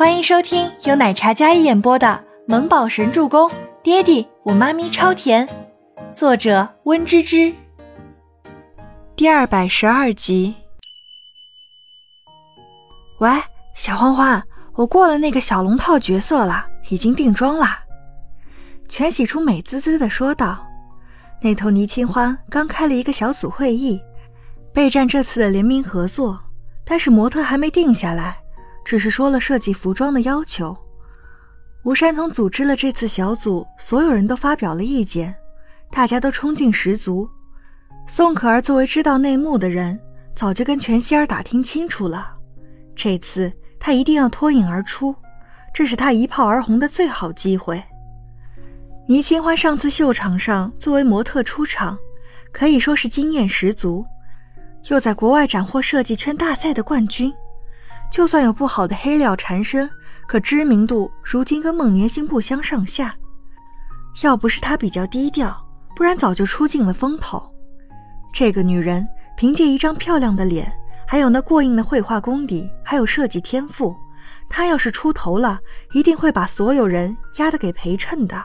欢迎收听由奶茶嘉一演播的《萌宝神助攻》，爹地我妈咪超甜，作者温芝芝。第二百十二集。喂，小欢欢，我过了那个小龙套角色了，已经定妆了。全喜初美滋滋的说道。那头倪清欢刚开了一个小组会议，备战这次的联名合作，但是模特还没定下来。只是说了设计服装的要求。吴山童组织了这次小组，所有人都发表了意见，大家都冲劲十足。宋可儿作为知道内幕的人，早就跟全希儿打听清楚了。这次她一定要脱颖而出，这是她一炮而红的最好机会。倪清欢上次秀场上作为模特出场，可以说是经验十足，又在国外斩获设计圈大赛的冠军。就算有不好的黑料缠身，可知名度如今跟孟年星不相上下。要不是她比较低调，不然早就出尽了风头。这个女人凭借一张漂亮的脸，还有那过硬的绘画功底，还有设计天赋，她要是出头了，一定会把所有人压得给陪衬的。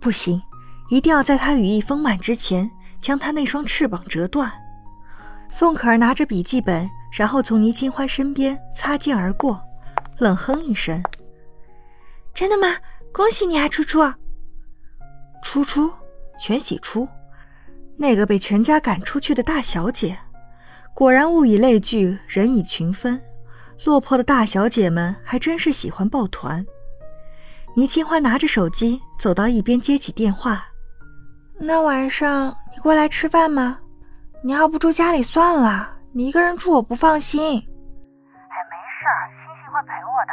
不行，一定要在她羽翼丰满之前，将她那双翅膀折断。宋可儿拿着笔记本。然后从倪清欢身边擦肩而过，冷哼一声：“真的吗？恭喜你啊，初初！初初，全喜初，那个被全家赶出去的大小姐，果然物以类聚，人以群分。落魄的大小姐们还真是喜欢抱团。”倪清欢拿着手机走到一边接起电话：“那晚上你过来吃饭吗？你要不住家里算了。”你一个人住我不放心。哎，没事，星星会陪我的。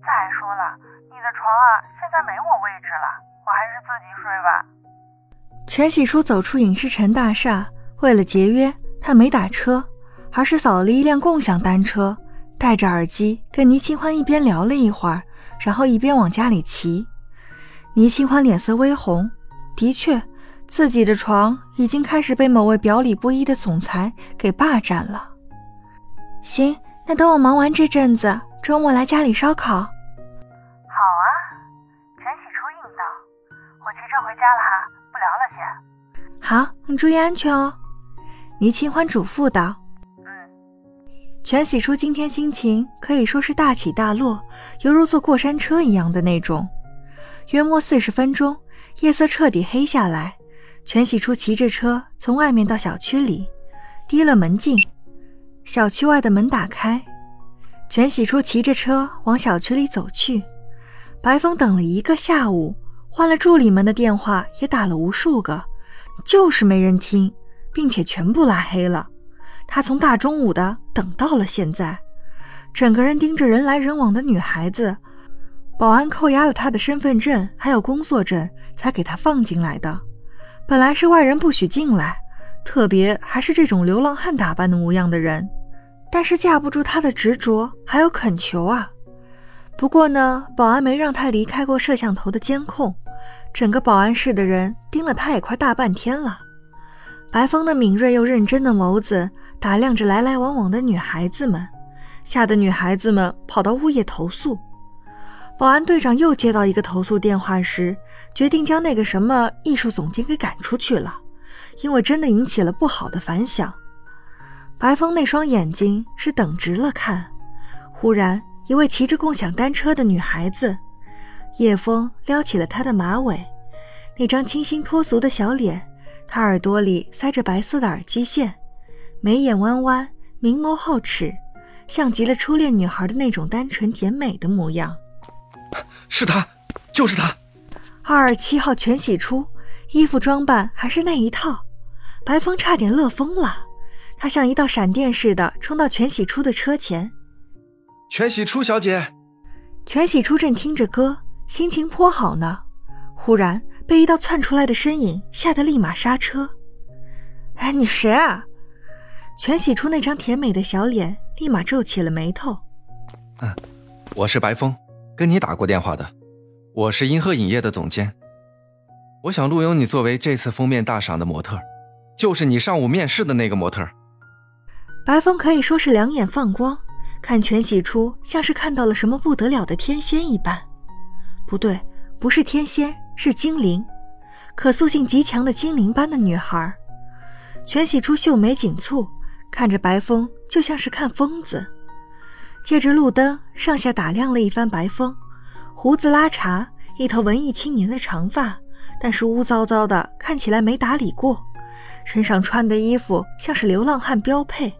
再说了，你的床啊，现在没我位置了，我还是自己睡吧。全喜初走出影视城大厦，为了节约，他没打车，而是扫了一辆共享单车，戴着耳机跟倪清欢一边聊了一会儿，然后一边往家里骑。倪清欢脸色微红，的确。自己的床已经开始被某位表里不一的总裁给霸占了。行，那等我忙完这阵子，周末来家里烧烤。好啊，全喜初应道。我骑车回家了哈，不聊了先。好，你注意安全哦。倪清欢嘱咐道。嗯。全喜初今天心情可以说是大起大落，犹如坐过山车一样的那种。约莫四十分钟，夜色彻底黑下来。全喜初骑着车从外面到小区里，低了门禁，小区外的门打开，全喜初骑着车往小区里走去。白风等了一个下午，换了助理们的电话，也打了无数个，就是没人听，并且全部拉黑了。他从大中午的等到了现在，整个人盯着人来人往的女孩子，保安扣押了他的身份证还有工作证，才给他放进来的。本来是外人不许进来，特别还是这种流浪汉打扮的模样的人，但是架不住他的执着还有恳求啊。不过呢，保安没让他离开过摄像头的监控，整个保安室的人盯了他也快大半天了。白风的敏锐又认真的眸子打量着来来往往的女孩子们，吓得女孩子们跑到物业投诉。保安队长又接到一个投诉电话时。决定将那个什么艺术总监给赶出去了，因为真的引起了不好的反响。白风那双眼睛是等直了看。忽然，一位骑着共享单车的女孩子，夜风撩起了她的马尾，那张清新脱俗的小脸，她耳朵里塞着白色的耳机线，眉眼弯弯，明眸皓齿，像极了初恋女孩的那种单纯甜美的模样。是他，就是他。二二七号全喜初，衣服装扮还是那一套，白风差点乐疯了。他像一道闪电似的冲到全喜初的车前。全喜初小姐，全喜初正听着歌，心情颇好呢。忽然被一道窜出来的身影吓得立马刹车。哎，你谁啊？全喜初那张甜美的小脸立马皱起了眉头。嗯，我是白风，跟你打过电话的。我是银河影业的总监，我想录用你作为这次封面大赏的模特，就是你上午面试的那个模特。白风可以说是两眼放光，看全喜初像是看到了什么不得了的天仙一般。不对，不是天仙，是精灵，可塑性极强的精灵般的女孩。全喜初秀眉紧蹙，看着白风就像是看疯子。借着路灯，上下打量了一番白风，胡子拉碴，一头文艺青年的长发，但是污糟糟的，看起来没打理过。身上穿的衣服像是流浪汉标配。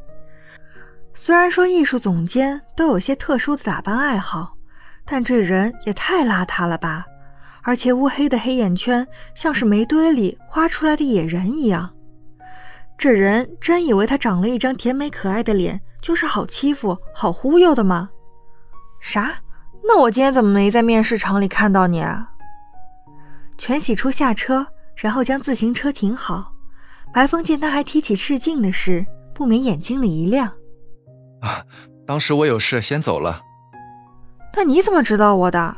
虽然说艺术总监都有些特殊的打扮爱好，但这人也太邋遢了吧！而且乌黑的黑眼圈像是煤堆里挖出来的野人一样。这人真以为他长了一张甜美可爱的脸就是好欺负、好忽悠的吗？啥？那我今天怎么没在面试场里看到你啊？全喜初下车，然后将自行车停好。白风见他还提起试镜的事，不免眼睛里一亮。啊，当时我有事先走了。那你怎么知道我的？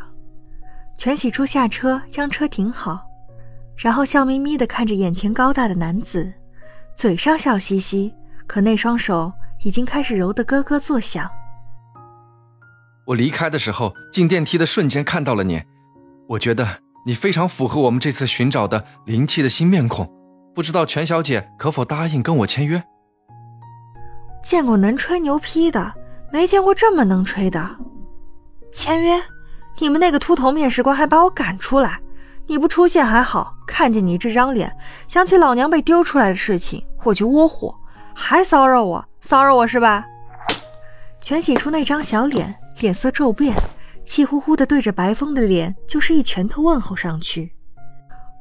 全喜初下车，将车停好，然后笑眯眯地看着眼前高大的男子，嘴上笑嘻嘻，可那双手已经开始揉得咯咯作响。我离开的时候，进电梯的瞬间看到了你，我觉得你非常符合我们这次寻找的灵气的新面孔。不知道全小姐可否答应跟我签约？见过能吹牛批的，没见过这么能吹的。签约？你们那个秃头面试官还把我赶出来，你不出现还好，看见你这张脸，想起老娘被丢出来的事情，我就窝火，还骚扰我，骚扰我是吧？全喜初那张小脸，脸色骤变，气呼呼的对着白风的脸就是一拳头问候上去。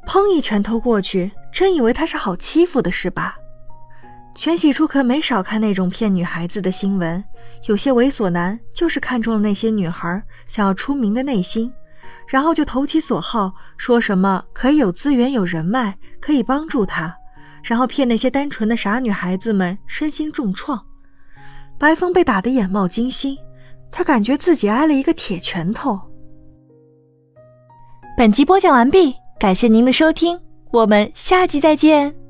砰！一拳头过去，真以为他是好欺负的是吧？全喜初可没少看那种骗女孩子的新闻，有些猥琐男就是看中了那些女孩想要出名的内心，然后就投其所好，说什么可以有资源、有人脉，可以帮助他，然后骗那些单纯的傻女孩子们身心重创。白风被打得眼冒金星，他感觉自己挨了一个铁拳头。本集播讲完毕。感谢您的收听，我们下集再见。